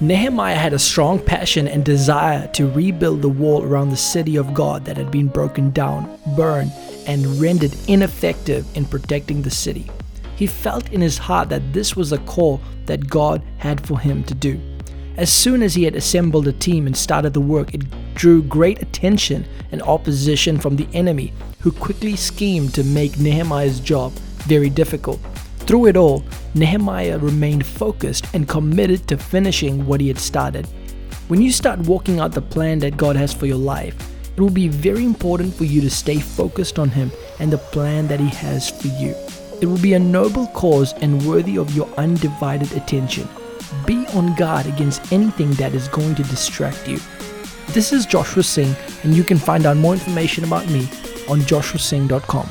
Nehemiah had a strong passion and desire to rebuild the wall around the city of God that had been broken down, burned, and rendered ineffective in protecting the city. He felt in his heart that this was a call that God had for him to do. As soon as he had assembled a team and started the work, it drew great attention and opposition from the enemy, who quickly schemed to make Nehemiah's job very difficult. Through it all, Nehemiah remained focused and committed to finishing what he had started. When you start walking out the plan that God has for your life, it will be very important for you to stay focused on Him and the plan that He has for you. It will be a noble cause and worthy of your undivided attention. Be on guard against anything that is going to distract you. This is Joshua Singh, and you can find out more information about me on joshuasingh.com.